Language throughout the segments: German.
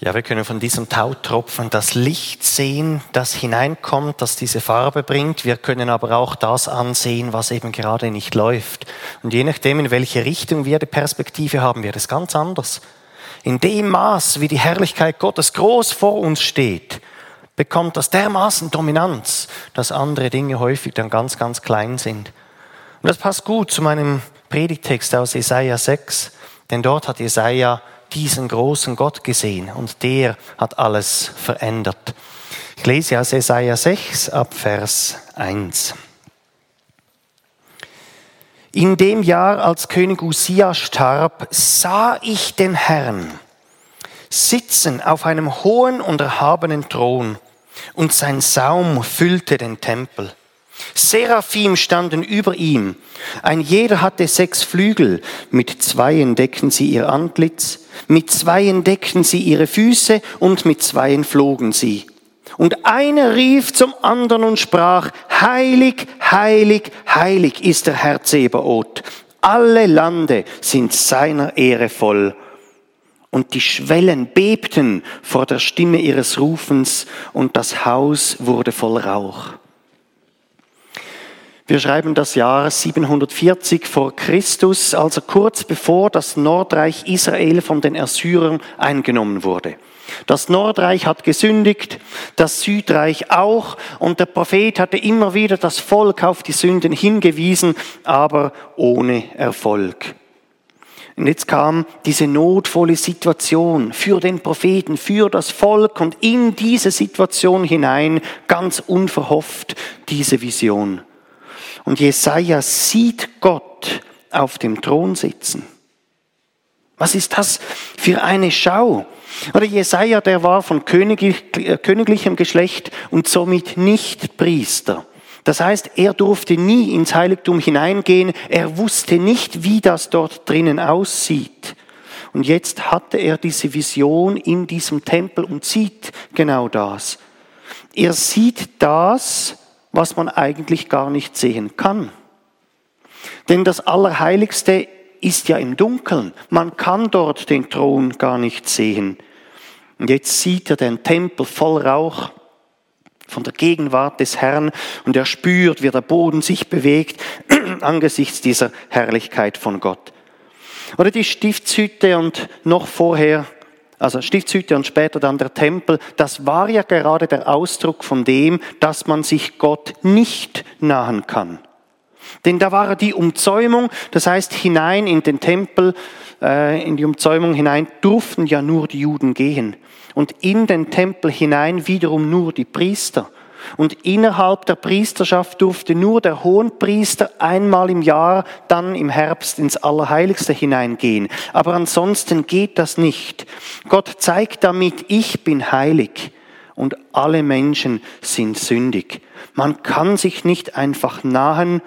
Ja, wir können von diesem Tautropfen das Licht sehen, das hineinkommt, das diese Farbe bringt. Wir können aber auch das ansehen, was eben gerade nicht läuft. Und je nachdem, in welche Richtung wir die Perspektive haben, wird es ganz anders. In dem Maß, wie die Herrlichkeit Gottes groß vor uns steht, bekommt das dermaßen Dominanz, dass andere Dinge häufig dann ganz, ganz klein sind. Und das passt gut zu meinem Predigtext aus Jesaja 6, denn dort hat Jesaja diesen großen Gott gesehen und der hat alles verändert. Ich lese aus Jesaja 6 ab Vers 1. In dem Jahr, als König Usia starb, sah ich den Herrn sitzen auf einem hohen und erhabenen Thron und sein Saum füllte den Tempel. Seraphim standen über ihm. Ein jeder hatte sechs Flügel. Mit zweien deckten sie ihr Antlitz, mit zweien deckten sie ihre Füße und mit zweien flogen sie. Und einer rief zum anderen und sprach, Heilig, heilig, heilig ist der Herr Zebaoth. Alle Lande sind seiner Ehre voll. Und die Schwellen bebten vor der Stimme ihres Rufens und das Haus wurde voll Rauch. Wir schreiben das Jahr 740 vor Christus, also kurz bevor das Nordreich Israel von den Assyrern eingenommen wurde. Das Nordreich hat gesündigt, das Südreich auch, und der Prophet hatte immer wieder das Volk auf die Sünden hingewiesen, aber ohne Erfolg. Und jetzt kam diese notvolle Situation für den Propheten, für das Volk und in diese Situation hinein ganz unverhofft diese Vision. Und Jesaja sieht Gott auf dem Thron sitzen. Was ist das für eine Schau? Oder Jesaja, der war von äh, königlichem Geschlecht und somit nicht Priester. Das heißt, er durfte nie ins Heiligtum hineingehen. Er wusste nicht, wie das dort drinnen aussieht. Und jetzt hatte er diese Vision in diesem Tempel und sieht genau das. Er sieht das, was man eigentlich gar nicht sehen kann. Denn das Allerheiligste ist ja im Dunkeln. Man kann dort den Thron gar nicht sehen. Und jetzt sieht er den Tempel voll Rauch von der Gegenwart des Herrn und er spürt, wie der Boden sich bewegt angesichts dieser Herrlichkeit von Gott. Oder die Stiftshütte und noch vorher also Stiftshütte und später dann der Tempel, das war ja gerade der Ausdruck von dem, dass man sich Gott nicht nahen kann. Denn da war die Umzäumung, das heißt hinein in den Tempel, äh, in die Umzäumung hinein durften ja nur die Juden gehen. Und in den Tempel hinein wiederum nur die Priester. Und innerhalb der Priesterschaft durfte nur der Hohenpriester einmal im Jahr, dann im Herbst ins Allerheiligste hineingehen. Aber ansonsten geht das nicht. Gott zeigt damit, ich bin heilig und alle Menschen sind sündig. Man kann sich nicht einfach nahen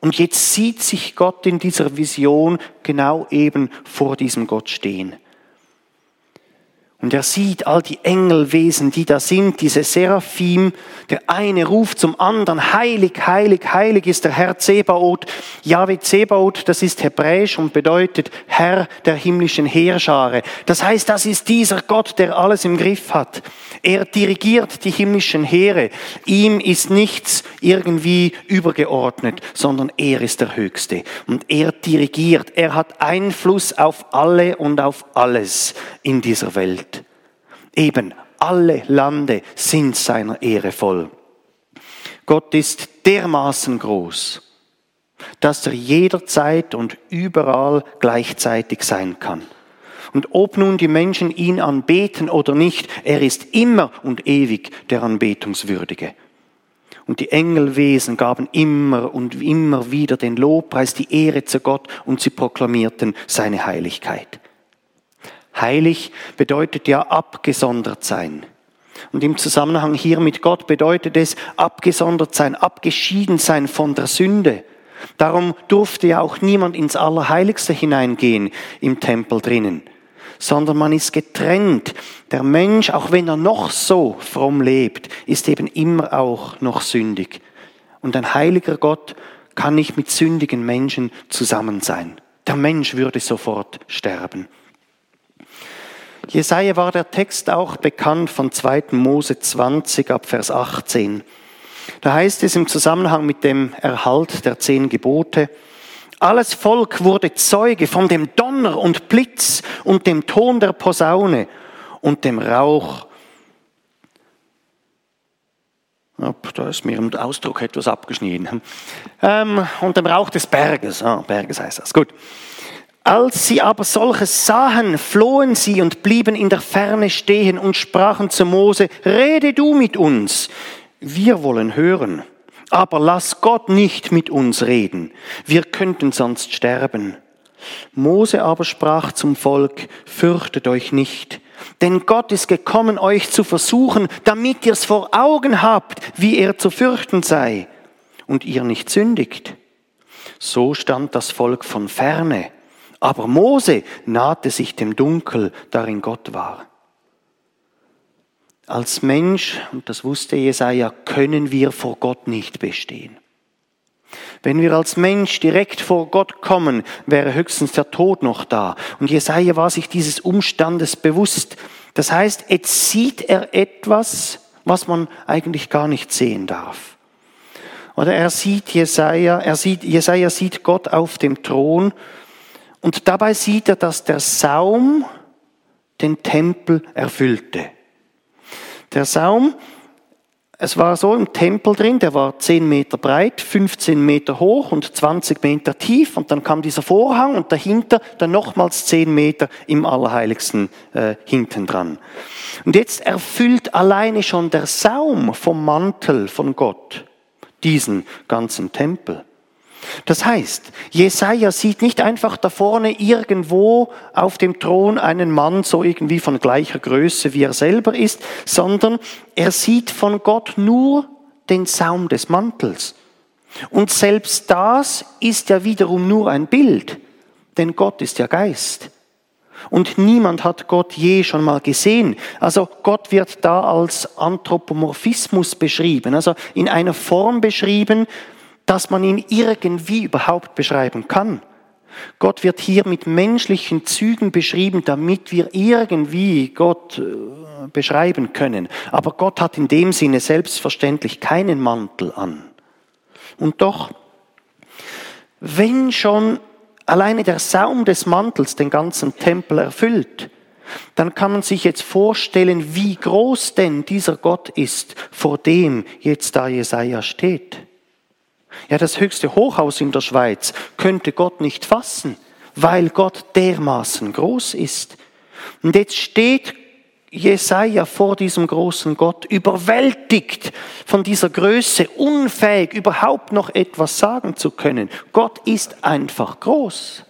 und jetzt sieht sich Gott in dieser Vision genau eben vor diesem Gott stehen. Und er sieht all die Engelwesen, die da sind, diese Seraphim. Der eine ruft zum anderen, heilig, heilig, heilig ist der Herr Zebaoth. Jahwe Zebaoth, das ist hebräisch und bedeutet Herr der himmlischen Heerschare. Das heißt, das ist dieser Gott, der alles im Griff hat. Er dirigiert die himmlischen Heere. Ihm ist nichts irgendwie übergeordnet, sondern er ist der Höchste. Und er dirigiert, er hat Einfluss auf alle und auf alles in dieser Welt. Eben, alle Lande sind seiner Ehre voll. Gott ist dermaßen groß, dass er jederzeit und überall gleichzeitig sein kann. Und ob nun die Menschen ihn anbeten oder nicht, er ist immer und ewig der Anbetungswürdige. Und die Engelwesen gaben immer und immer wieder den Lobpreis, die Ehre zu Gott und sie proklamierten seine Heiligkeit. Heilig bedeutet ja abgesondert sein. Und im Zusammenhang hier mit Gott bedeutet es abgesondert sein, abgeschieden sein von der Sünde. Darum durfte ja auch niemand ins Allerheiligste hineingehen im Tempel drinnen, sondern man ist getrennt. Der Mensch, auch wenn er noch so fromm lebt, ist eben immer auch noch sündig. Und ein heiliger Gott kann nicht mit sündigen Menschen zusammen sein. Der Mensch würde sofort sterben. Jesaja war der Text auch bekannt von 2. Mose 20 ab Vers 18. Da heißt es im Zusammenhang mit dem Erhalt der zehn Gebote, alles Volk wurde Zeuge von dem Donner und Blitz und dem Ton der Posaune und dem Rauch. Da ist mir im Ausdruck etwas abgeschnitten. Ähm, und dem Rauch des Berges. Ah, Berges heißt das. Gut. Als sie aber solches sahen, flohen sie und blieben in der Ferne stehen und sprachen zu Mose, rede du mit uns, wir wollen hören. Aber lass Gott nicht mit uns reden, wir könnten sonst sterben. Mose aber sprach zum Volk, fürchtet euch nicht, denn Gott ist gekommen, euch zu versuchen, damit ihr es vor Augen habt, wie er zu fürchten sei, und ihr nicht sündigt. So stand das Volk von ferne aber Mose nahte sich dem Dunkel, darin Gott war. Als Mensch, und das wusste Jesaja, können wir vor Gott nicht bestehen. Wenn wir als Mensch direkt vor Gott kommen, wäre höchstens der Tod noch da. Und Jesaja war sich dieses Umstandes bewusst. Das heißt, jetzt sieht er etwas, was man eigentlich gar nicht sehen darf. Oder er sieht Jesaja, er sieht, Jesaja sieht Gott auf dem Thron und dabei sieht er, dass der Saum den Tempel erfüllte. Der Saum, es war so im Tempel drin, der war 10 Meter breit, 15 Meter hoch und 20 Meter tief. Und dann kam dieser Vorhang und dahinter dann nochmals 10 Meter im Allerheiligsten äh, hinten dran. Und jetzt erfüllt alleine schon der Saum vom Mantel von Gott diesen ganzen Tempel. Das heißt, Jesaja sieht nicht einfach da vorne irgendwo auf dem Thron einen Mann so irgendwie von gleicher Größe wie er selber ist, sondern er sieht von Gott nur den Saum des Mantels. Und selbst das ist ja wiederum nur ein Bild, denn Gott ist ja Geist. Und niemand hat Gott je schon mal gesehen. Also Gott wird da als Anthropomorphismus beschrieben, also in einer Form beschrieben, dass man ihn irgendwie überhaupt beschreiben kann. Gott wird hier mit menschlichen Zügen beschrieben, damit wir irgendwie Gott äh, beschreiben können. Aber Gott hat in dem Sinne selbstverständlich keinen Mantel an. Und doch, wenn schon alleine der Saum des Mantels den ganzen Tempel erfüllt, dann kann man sich jetzt vorstellen, wie groß denn dieser Gott ist, vor dem jetzt da Jesaja steht. Ja, das höchste Hochhaus in der Schweiz könnte Gott nicht fassen, weil Gott dermaßen groß ist. Und jetzt steht Jesaja vor diesem großen Gott, überwältigt von dieser Größe, unfähig überhaupt noch etwas sagen zu können. Gott ist einfach groß.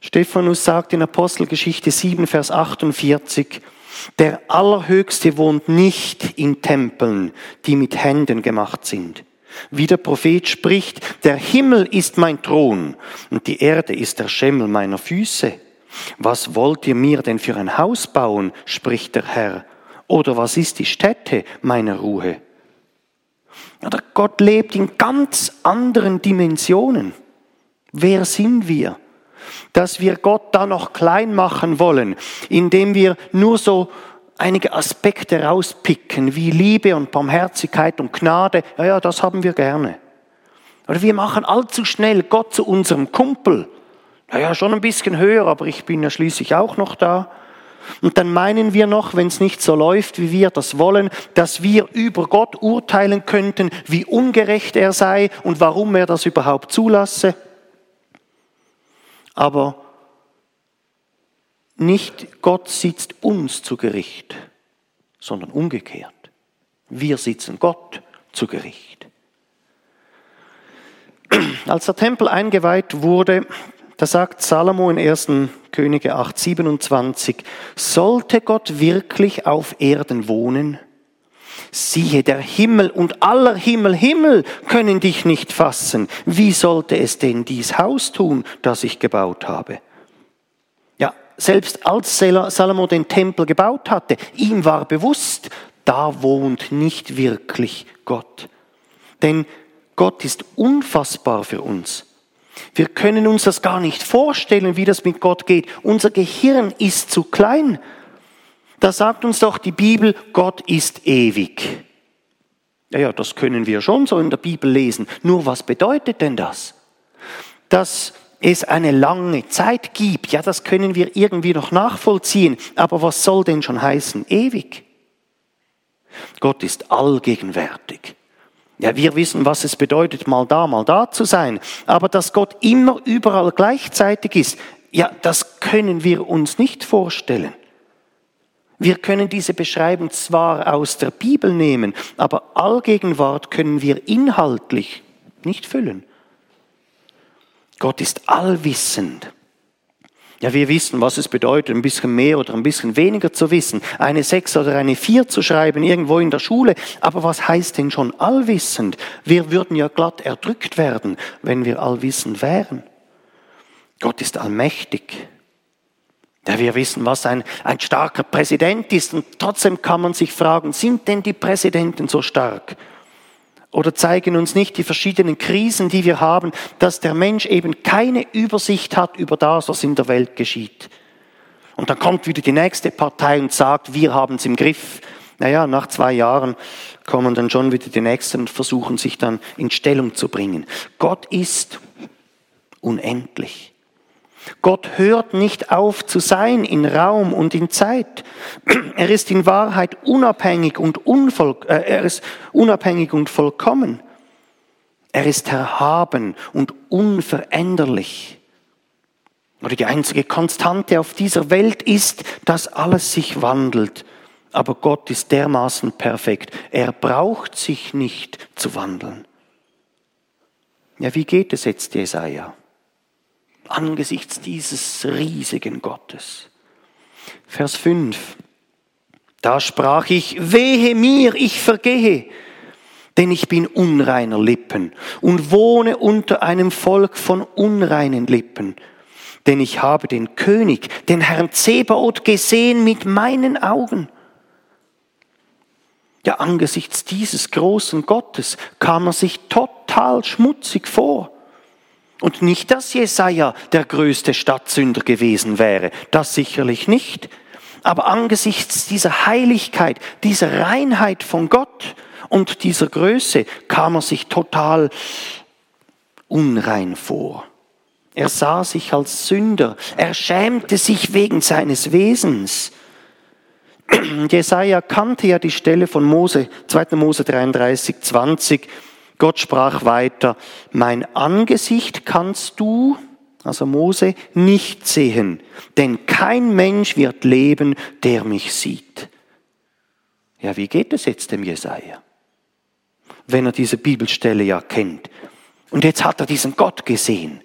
Stephanus sagt in Apostelgeschichte 7, Vers 48, der Allerhöchste wohnt nicht in Tempeln, die mit Händen gemacht sind. Wie der Prophet spricht, der Himmel ist mein Thron und die Erde ist der Schemmel meiner Füße. Was wollt ihr mir denn für ein Haus bauen, spricht der Herr? Oder was ist die Stätte meiner Ruhe? Oder Gott lebt in ganz anderen Dimensionen. Wer sind wir? Dass wir Gott da noch klein machen wollen, indem wir nur so einige Aspekte rauspicken, wie Liebe und Barmherzigkeit und Gnade. Ja, ja, das haben wir gerne. Oder wir machen allzu schnell Gott zu unserem Kumpel. Naja, schon ein bisschen höher, aber ich bin ja schließlich auch noch da. Und dann meinen wir noch, wenn es nicht so läuft, wie wir das wollen, dass wir über Gott urteilen könnten, wie ungerecht er sei und warum er das überhaupt zulasse. Aber nicht Gott sitzt uns zu Gericht, sondern umgekehrt. Wir sitzen Gott zu Gericht. Als der Tempel eingeweiht wurde, da sagt Salomo in 1. Könige 8, 27, sollte Gott wirklich auf Erden wohnen? Siehe, der Himmel und aller Himmel, Himmel können dich nicht fassen. Wie sollte es denn dies Haus tun, das ich gebaut habe? Ja, selbst als Salomo den Tempel gebaut hatte, ihm war bewusst, da wohnt nicht wirklich Gott. Denn Gott ist unfassbar für uns. Wir können uns das gar nicht vorstellen, wie das mit Gott geht. Unser Gehirn ist zu klein. Da sagt uns doch die Bibel, Gott ist ewig. Ja, ja, das können wir schon so in der Bibel lesen. Nur was bedeutet denn das? Dass es eine lange Zeit gibt, ja, das können wir irgendwie noch nachvollziehen. Aber was soll denn schon heißen? Ewig. Gott ist allgegenwärtig. Ja, wir wissen, was es bedeutet, mal da, mal da zu sein. Aber dass Gott immer überall gleichzeitig ist, ja, das können wir uns nicht vorstellen. Wir können diese Beschreibung zwar aus der Bibel nehmen, aber Allgegenwart können wir inhaltlich nicht füllen. Gott ist allwissend. Ja, wir wissen, was es bedeutet, ein bisschen mehr oder ein bisschen weniger zu wissen, eine Sechs oder eine Vier zu schreiben irgendwo in der Schule. Aber was heißt denn schon allwissend? Wir würden ja glatt erdrückt werden, wenn wir allwissend wären. Gott ist allmächtig. Ja, wir wissen, was ein, ein starker Präsident ist und trotzdem kann man sich fragen, sind denn die Präsidenten so stark? oder zeigen uns nicht die verschiedenen Krisen, die wir haben, dass der Mensch eben keine Übersicht hat über das, was in der Welt geschieht. Und dann kommt wieder die nächste Partei und sagt, wir haben es im Griff. Naja, nach zwei Jahren kommen dann schon wieder die Nächsten und versuchen sich dann in Stellung zu bringen. Gott ist unendlich. Gott hört nicht auf zu sein in Raum und in Zeit. Er ist in Wahrheit unabhängig und, unvoll, äh, er ist unabhängig und vollkommen. Er ist erhaben und unveränderlich. Oder die einzige Konstante auf dieser Welt ist, dass alles sich wandelt. Aber Gott ist dermaßen perfekt. Er braucht sich nicht zu wandeln. Ja, wie geht es jetzt Jesaja? Angesichts dieses riesigen Gottes. Vers 5. Da sprach ich, wehe mir, ich vergehe, denn ich bin unreiner Lippen und wohne unter einem Volk von unreinen Lippen. Denn ich habe den König, den Herrn Zebaoth, gesehen mit meinen Augen. Ja, angesichts dieses großen Gottes kam er sich total schmutzig vor. Und nicht, dass Jesaja der größte Stadtsünder gewesen wäre, das sicherlich nicht. Aber angesichts dieser Heiligkeit, dieser Reinheit von Gott und dieser Größe kam er sich total unrein vor. Er sah sich als Sünder, er schämte sich wegen seines Wesens. Jesaja kannte ja die Stelle von Mose, 2. Mose 33, 20. Gott sprach weiter, mein Angesicht kannst du, also Mose, nicht sehen, denn kein Mensch wird leben, der mich sieht. Ja, wie geht es jetzt dem Jesaja? Wenn er diese Bibelstelle ja kennt. Und jetzt hat er diesen Gott gesehen.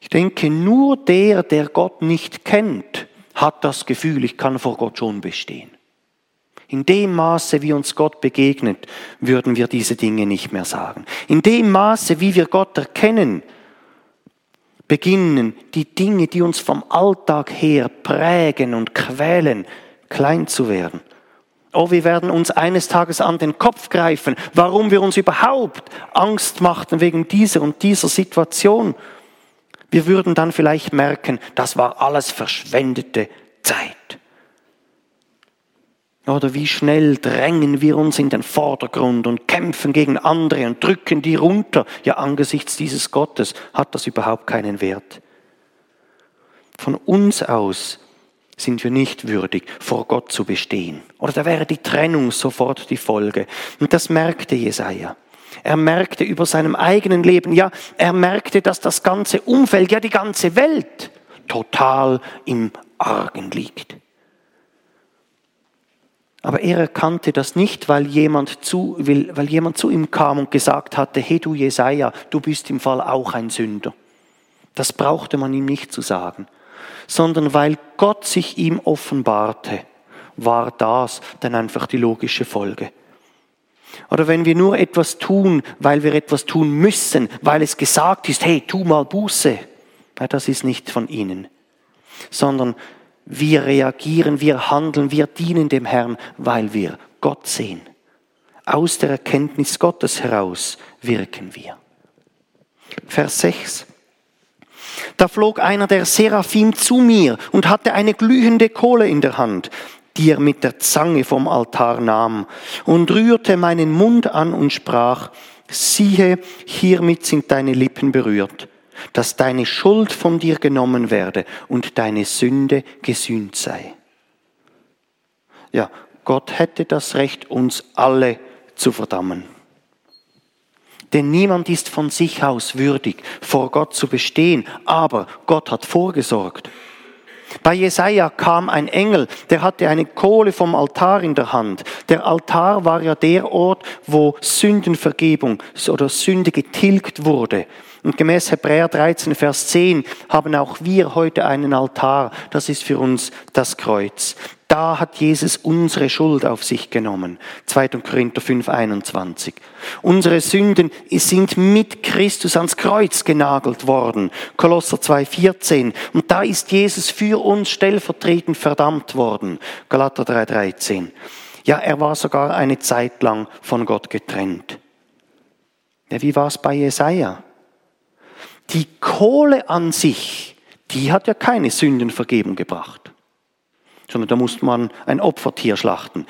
Ich denke, nur der, der Gott nicht kennt, hat das Gefühl, ich kann vor Gott schon bestehen. In dem Maße, wie uns Gott begegnet, würden wir diese Dinge nicht mehr sagen. In dem Maße, wie wir Gott erkennen, beginnen die Dinge, die uns vom Alltag her prägen und quälen, klein zu werden. Oh, wir werden uns eines Tages an den Kopf greifen, warum wir uns überhaupt Angst machten wegen dieser und dieser Situation. Wir würden dann vielleicht merken, das war alles verschwendete Zeit. Oder wie schnell drängen wir uns in den Vordergrund und kämpfen gegen andere und drücken die runter. Ja, angesichts dieses Gottes hat das überhaupt keinen Wert. Von uns aus sind wir nicht würdig, vor Gott zu bestehen. Oder da wäre die Trennung sofort die Folge. Und das merkte Jesaja. Er merkte über seinem eigenen Leben, ja, er merkte, dass das ganze Umfeld, ja, die ganze Welt total im Argen liegt. Aber er erkannte das nicht, weil jemand zu, weil jemand zu ihm kam und gesagt hatte, hey du Jesaja, du bist im Fall auch ein Sünder. Das brauchte man ihm nicht zu sagen, sondern weil Gott sich ihm offenbarte, war das dann einfach die logische Folge. Oder wenn wir nur etwas tun, weil wir etwas tun müssen, weil es gesagt ist, hey, tu mal Buße, das ist nicht von ihnen, sondern wir reagieren, wir handeln, wir dienen dem Herrn, weil wir Gott sehen. Aus der Erkenntnis Gottes heraus wirken wir. Vers 6. Da flog einer der Seraphim zu mir und hatte eine glühende Kohle in der Hand, die er mit der Zange vom Altar nahm, und rührte meinen Mund an und sprach, siehe, hiermit sind deine Lippen berührt, dass deine Schuld von dir genommen werde und deine Sünde gesühnt sei. Ja, Gott hätte das Recht, uns alle zu verdammen. Denn niemand ist von sich aus würdig, vor Gott zu bestehen, aber Gott hat vorgesorgt. Bei Jesaja kam ein Engel, der hatte eine Kohle vom Altar in der Hand. Der Altar war ja der Ort, wo Sündenvergebung oder Sünde getilgt wurde. Und gemäß Hebräer 13, Vers 10 haben auch wir heute einen Altar. Das ist für uns das Kreuz. Da hat Jesus unsere Schuld auf sich genommen. 2. Korinther 5, 21. Unsere Sünden sind mit Christus ans Kreuz genagelt worden. Kolosser 2, 14. Und da ist Jesus für uns stellvertretend verdammt worden. Galater 3, 13. Ja, er war sogar eine Zeit lang von Gott getrennt. Ja, wie war es bei Jesaja? Die Kohle an sich, die hat ja keine Sündenvergebung gebracht, sondern da musste man ein Opfertier schlachten.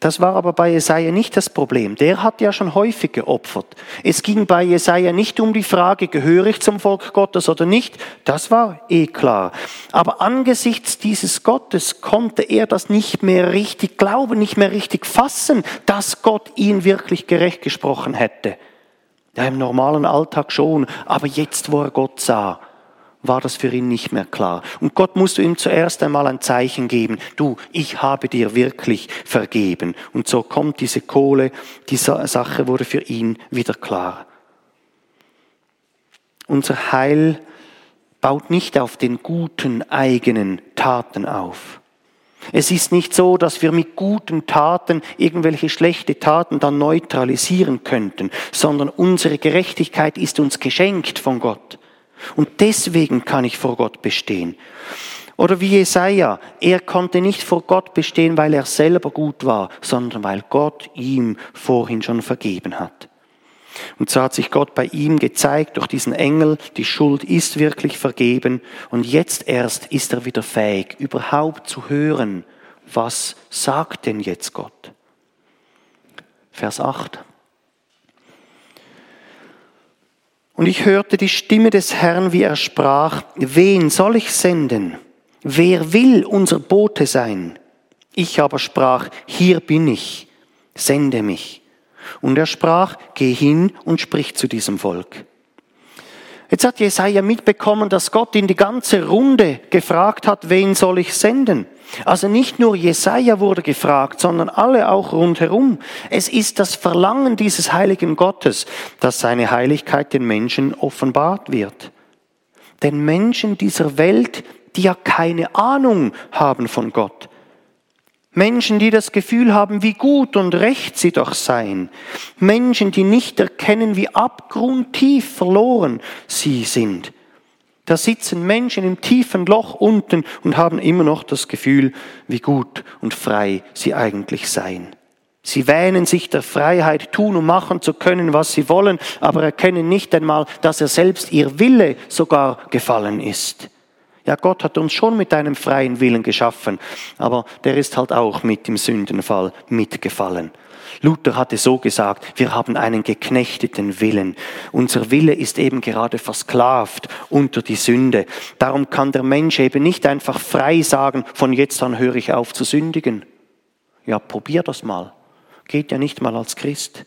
Das war aber bei Jesaja nicht das Problem. Der hat ja schon häufig geopfert. Es ging bei Jesaja nicht um die Frage, gehöre ich zum Volk Gottes oder nicht. Das war eh klar. Aber angesichts dieses Gottes konnte er das nicht mehr richtig glauben, nicht mehr richtig fassen, dass Gott ihn wirklich gerecht gesprochen hätte. Ja, im normalen Alltag schon, aber jetzt, wo er Gott sah, war das für ihn nicht mehr klar. Und Gott musste ihm zuerst einmal ein Zeichen geben, du, ich habe dir wirklich vergeben. Und so kommt diese Kohle, diese Sache wurde für ihn wieder klar. Unser Heil baut nicht auf den guten eigenen Taten auf. Es ist nicht so, dass wir mit guten Taten irgendwelche schlechte Taten dann neutralisieren könnten, sondern unsere Gerechtigkeit ist uns geschenkt von Gott. Und deswegen kann ich vor Gott bestehen. Oder wie Jesaja, er konnte nicht vor Gott bestehen, weil er selber gut war, sondern weil Gott ihm vorhin schon vergeben hat. Und so hat sich Gott bei ihm gezeigt durch diesen Engel, die Schuld ist wirklich vergeben und jetzt erst ist er wieder fähig, überhaupt zu hören, was sagt denn jetzt Gott? Vers 8. Und ich hörte die Stimme des Herrn, wie er sprach, wen soll ich senden? Wer will unser Bote sein? Ich aber sprach, hier bin ich, sende mich. Und er sprach, geh hin und sprich zu diesem Volk. Jetzt hat Jesaja mitbekommen, dass Gott in die ganze Runde gefragt hat, wen soll ich senden? Also nicht nur Jesaja wurde gefragt, sondern alle auch rundherum. Es ist das Verlangen dieses heiligen Gottes, dass seine Heiligkeit den Menschen offenbart wird. Den Menschen dieser Welt, die ja keine Ahnung haben von Gott, Menschen, die das Gefühl haben, wie gut und recht sie doch seien. Menschen, die nicht erkennen, wie abgrundtief verloren sie sind. Da sitzen Menschen im tiefen Loch unten und haben immer noch das Gefühl, wie gut und frei sie eigentlich seien. Sie wähnen sich der Freiheit, tun und machen zu können, was sie wollen, aber erkennen nicht einmal, dass er selbst ihr Wille sogar gefallen ist. Ja, Gott hat uns schon mit einem freien Willen geschaffen, aber der ist halt auch mit dem Sündenfall mitgefallen. Luther hatte so gesagt, wir haben einen geknechteten Willen. Unser Wille ist eben gerade versklavt unter die Sünde. Darum kann der Mensch eben nicht einfach frei sagen, von jetzt an höre ich auf zu sündigen. Ja, probier das mal. Geht ja nicht mal als Christ.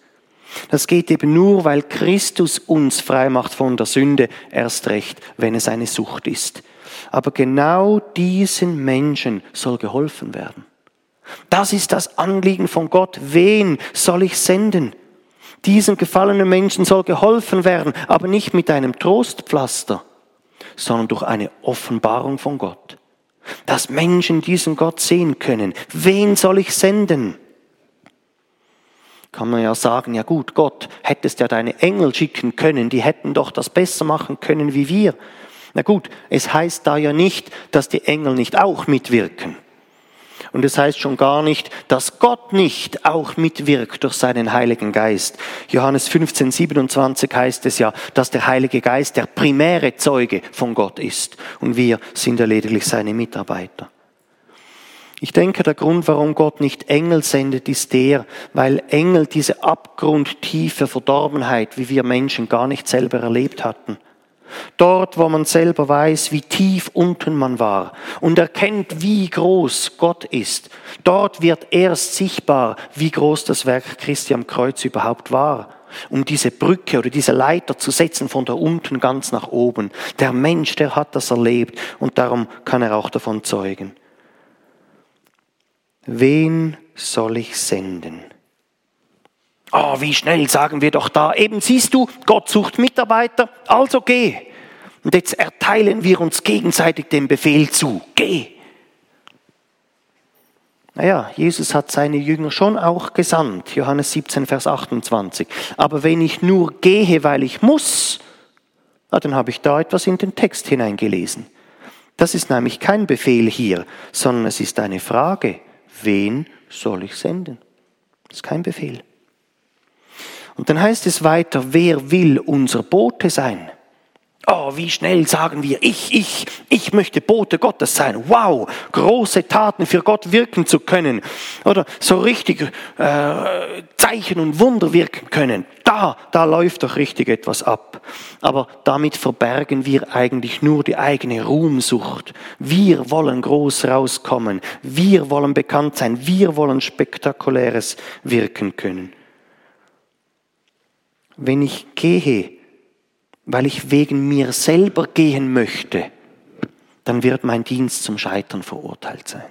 Das geht eben nur, weil Christus uns frei macht von der Sünde, erst recht, wenn es eine Sucht ist. Aber genau diesen Menschen soll geholfen werden. Das ist das Anliegen von Gott. Wen soll ich senden? Diesen gefallenen Menschen soll geholfen werden, aber nicht mit einem Trostpflaster, sondern durch eine Offenbarung von Gott. Dass Menschen diesen Gott sehen können. Wen soll ich senden? Kann man ja sagen, ja gut, Gott, hättest ja deine Engel schicken können, die hätten doch das besser machen können wie wir. Na gut, es heißt da ja nicht, dass die Engel nicht auch mitwirken. Und es heißt schon gar nicht, dass Gott nicht auch mitwirkt durch seinen Heiligen Geist. Johannes 15, 27 heißt es ja, dass der Heilige Geist der primäre Zeuge von Gott ist. Und wir sind ja lediglich seine Mitarbeiter. Ich denke, der Grund, warum Gott nicht Engel sendet, ist der, weil Engel diese abgrundtiefe Verdorbenheit, wie wir Menschen gar nicht selber erlebt hatten. Dort, wo man selber weiß, wie tief unten man war und erkennt, wie groß Gott ist. Dort wird erst sichtbar, wie groß das Werk Christi am Kreuz überhaupt war. Um diese Brücke oder diese Leiter zu setzen von da unten ganz nach oben. Der Mensch, der hat das erlebt und darum kann er auch davon zeugen. Wen soll ich senden? Oh, wie schnell sagen wir doch da. Eben siehst du, Gott sucht Mitarbeiter, also geh. Und jetzt erteilen wir uns gegenseitig den Befehl zu. Geh. Naja, Jesus hat seine Jünger schon auch gesandt. Johannes 17, Vers 28. Aber wenn ich nur gehe, weil ich muss, dann habe ich da etwas in den Text hineingelesen. Das ist nämlich kein Befehl hier, sondern es ist eine Frage wen soll ich senden? Das ist kein Befehl. Und dann heißt es weiter, wer will unser Bote sein? Oh, wie schnell sagen wir, ich, ich, ich möchte Bote Gottes sein. Wow, große Taten für Gott wirken zu können. Oder so richtig äh, Zeichen und Wunder wirken können. Da, da läuft doch richtig etwas ab. Aber damit verbergen wir eigentlich nur die eigene Ruhmsucht. Wir wollen groß rauskommen. Wir wollen bekannt sein. Wir wollen spektakuläres wirken können. Wenn ich gehe, weil ich wegen mir selber gehen möchte, dann wird mein Dienst zum Scheitern verurteilt sein.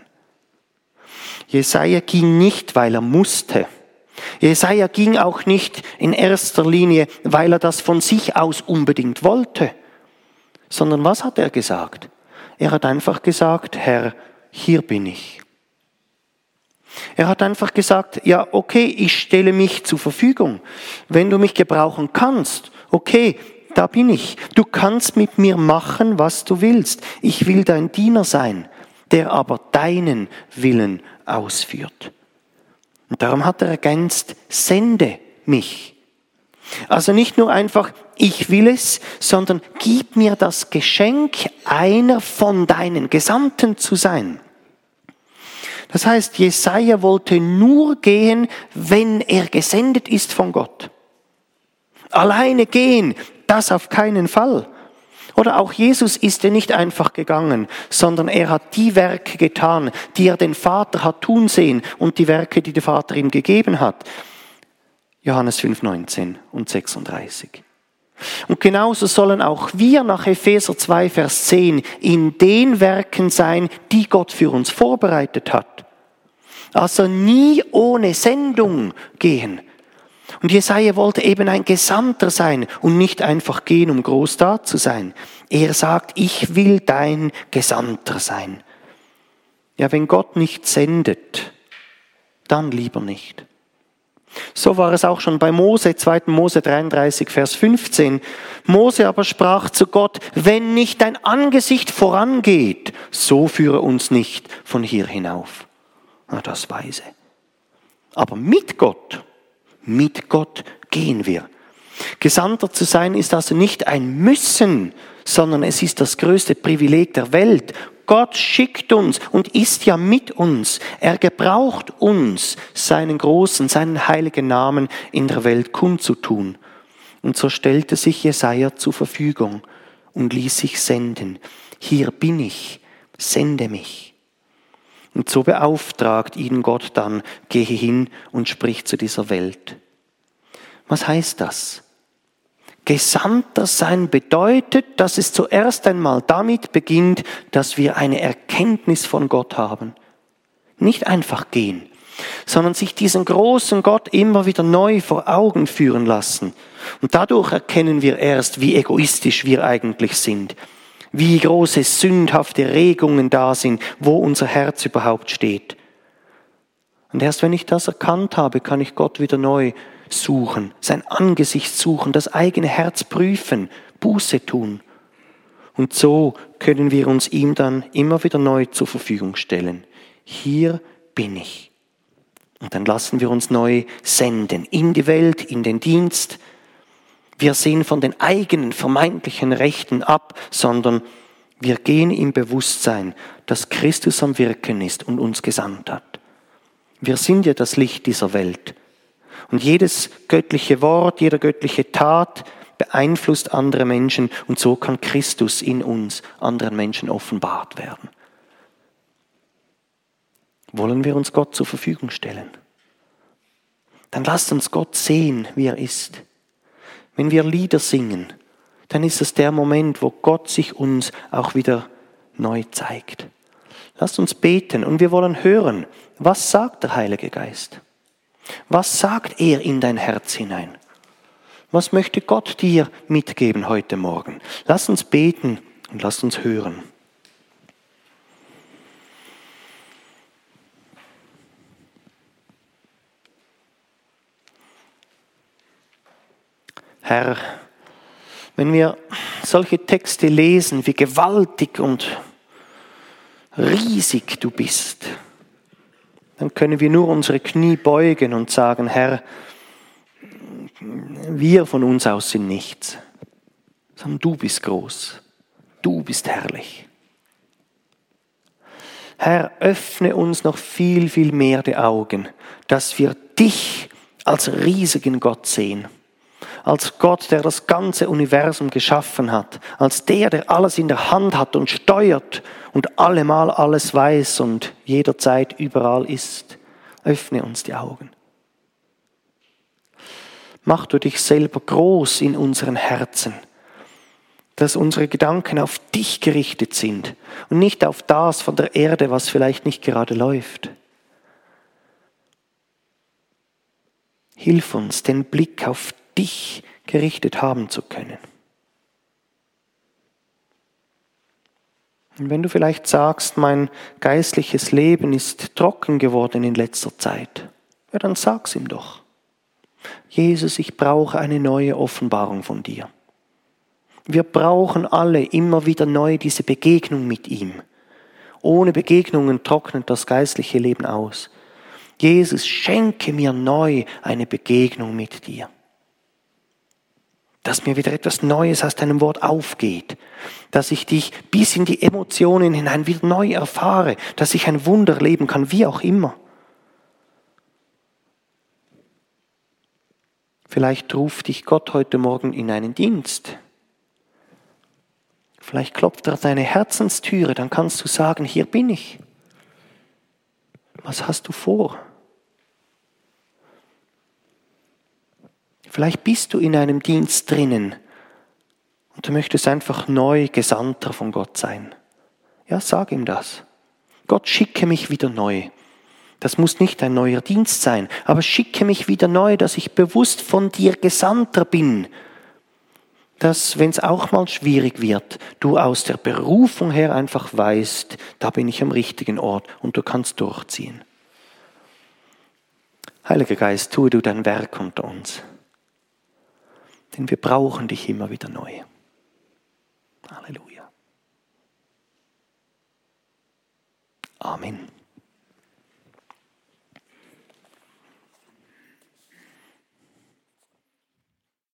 Jesaja ging nicht, weil er musste. Jesaja ging auch nicht in erster Linie, weil er das von sich aus unbedingt wollte, sondern was hat er gesagt? Er hat einfach gesagt, Herr, hier bin ich. Er hat einfach gesagt, ja, okay, ich stelle mich zur Verfügung. Wenn du mich gebrauchen kannst, okay, da bin ich. Du kannst mit mir machen, was du willst. Ich will dein Diener sein, der aber deinen Willen ausführt. Und darum hat er ergänzt, sende mich. Also nicht nur einfach, ich will es, sondern gib mir das Geschenk, einer von deinen Gesandten zu sein. Das heißt, Jesaja wollte nur gehen, wenn er gesendet ist von Gott. Alleine gehen, das auf keinen Fall. Oder auch Jesus ist er nicht einfach gegangen, sondern er hat die Werke getan, die er den Vater hat tun sehen und die Werke, die der Vater ihm gegeben hat. Johannes 5, 19 und 36. Und genauso sollen auch wir nach Epheser 2, Vers 10 in den Werken sein, die Gott für uns vorbereitet hat. Also nie ohne Sendung gehen, und Jesaja wollte eben ein Gesandter sein und nicht einfach gehen, um groß da zu sein. Er sagt, ich will dein Gesandter sein. Ja, wenn Gott nicht sendet, dann lieber nicht. So war es auch schon bei Mose, 2. Mose 33, Vers 15. Mose aber sprach zu Gott, wenn nicht dein Angesicht vorangeht, so führe uns nicht von hier hinauf. Na, das weise. Aber mit Gott mit Gott gehen wir. Gesandter zu sein ist also nicht ein Müssen, sondern es ist das größte Privileg der Welt. Gott schickt uns und ist ja mit uns. Er gebraucht uns, seinen großen, seinen heiligen Namen in der Welt kundzutun. Und so stellte sich Jesaja zur Verfügung und ließ sich senden. Hier bin ich, sende mich. Und so beauftragt ihn Gott dann, gehe hin und sprich zu dieser Welt. Was heißt das? Gesandter sein bedeutet, dass es zuerst einmal damit beginnt, dass wir eine Erkenntnis von Gott haben. Nicht einfach gehen, sondern sich diesen großen Gott immer wieder neu vor Augen führen lassen. Und dadurch erkennen wir erst, wie egoistisch wir eigentlich sind wie große sündhafte Regungen da sind, wo unser Herz überhaupt steht. Und erst wenn ich das erkannt habe, kann ich Gott wieder neu suchen, sein Angesicht suchen, das eigene Herz prüfen, Buße tun. Und so können wir uns ihm dann immer wieder neu zur Verfügung stellen. hier bin ich. Und dann lassen wir uns neu senden in die Welt, in den Dienst. Wir sehen von den eigenen vermeintlichen Rechten ab, sondern wir gehen im Bewusstsein, dass Christus am Wirken ist und uns gesandt hat. Wir sind ja das Licht dieser Welt. Und jedes göttliche Wort, jeder göttliche Tat beeinflusst andere Menschen und so kann Christus in uns anderen Menschen offenbart werden. Wollen wir uns Gott zur Verfügung stellen? Dann lasst uns Gott sehen, wie er ist. Wenn wir Lieder singen, dann ist es der Moment, wo Gott sich uns auch wieder neu zeigt. Lasst uns beten und wir wollen hören, was sagt der Heilige Geist? Was sagt er in dein Herz hinein? Was möchte Gott dir mitgeben heute Morgen? Lass uns beten und lass uns hören. Herr, wenn wir solche Texte lesen, wie gewaltig und riesig du bist, dann können wir nur unsere Knie beugen und sagen, Herr, wir von uns aus sind nichts, sondern du bist groß, du bist herrlich. Herr, öffne uns noch viel, viel mehr die Augen, dass wir dich als riesigen Gott sehen als Gott, der das ganze Universum geschaffen hat, als der, der alles in der Hand hat und steuert und allemal alles weiß und jederzeit überall ist. Öffne uns die Augen. Mach du dich selber groß in unseren Herzen, dass unsere Gedanken auf dich gerichtet sind und nicht auf das von der Erde, was vielleicht nicht gerade läuft. Hilf uns, den Blick auf dich gerichtet haben zu können. Und wenn du vielleicht sagst, mein geistliches Leben ist trocken geworden in letzter Zeit, ja, dann sag's ihm doch. Jesus, ich brauche eine neue Offenbarung von dir. Wir brauchen alle immer wieder neu diese Begegnung mit ihm. Ohne Begegnungen trocknet das geistliche Leben aus. Jesus, schenke mir neu eine Begegnung mit dir dass mir wieder etwas Neues aus deinem Wort aufgeht, dass ich dich bis in die Emotionen hinein wieder neu erfahre, dass ich ein Wunder leben kann, wie auch immer. Vielleicht ruft dich Gott heute Morgen in einen Dienst. Vielleicht klopft er deine Herzenstüre, dann kannst du sagen, hier bin ich. Was hast du vor? Vielleicht bist du in einem Dienst drinnen und du möchtest einfach neu Gesandter von Gott sein. Ja, sag ihm das. Gott schicke mich wieder neu. Das muss nicht ein neuer Dienst sein, aber schicke mich wieder neu, dass ich bewusst von dir Gesandter bin. Dass, wenn es auch mal schwierig wird, du aus der Berufung her einfach weißt, da bin ich am richtigen Ort und du kannst durchziehen. Heiliger Geist, tue du dein Werk unter uns. Denn wir brauchen dich immer wieder neu. Halleluja. Amen.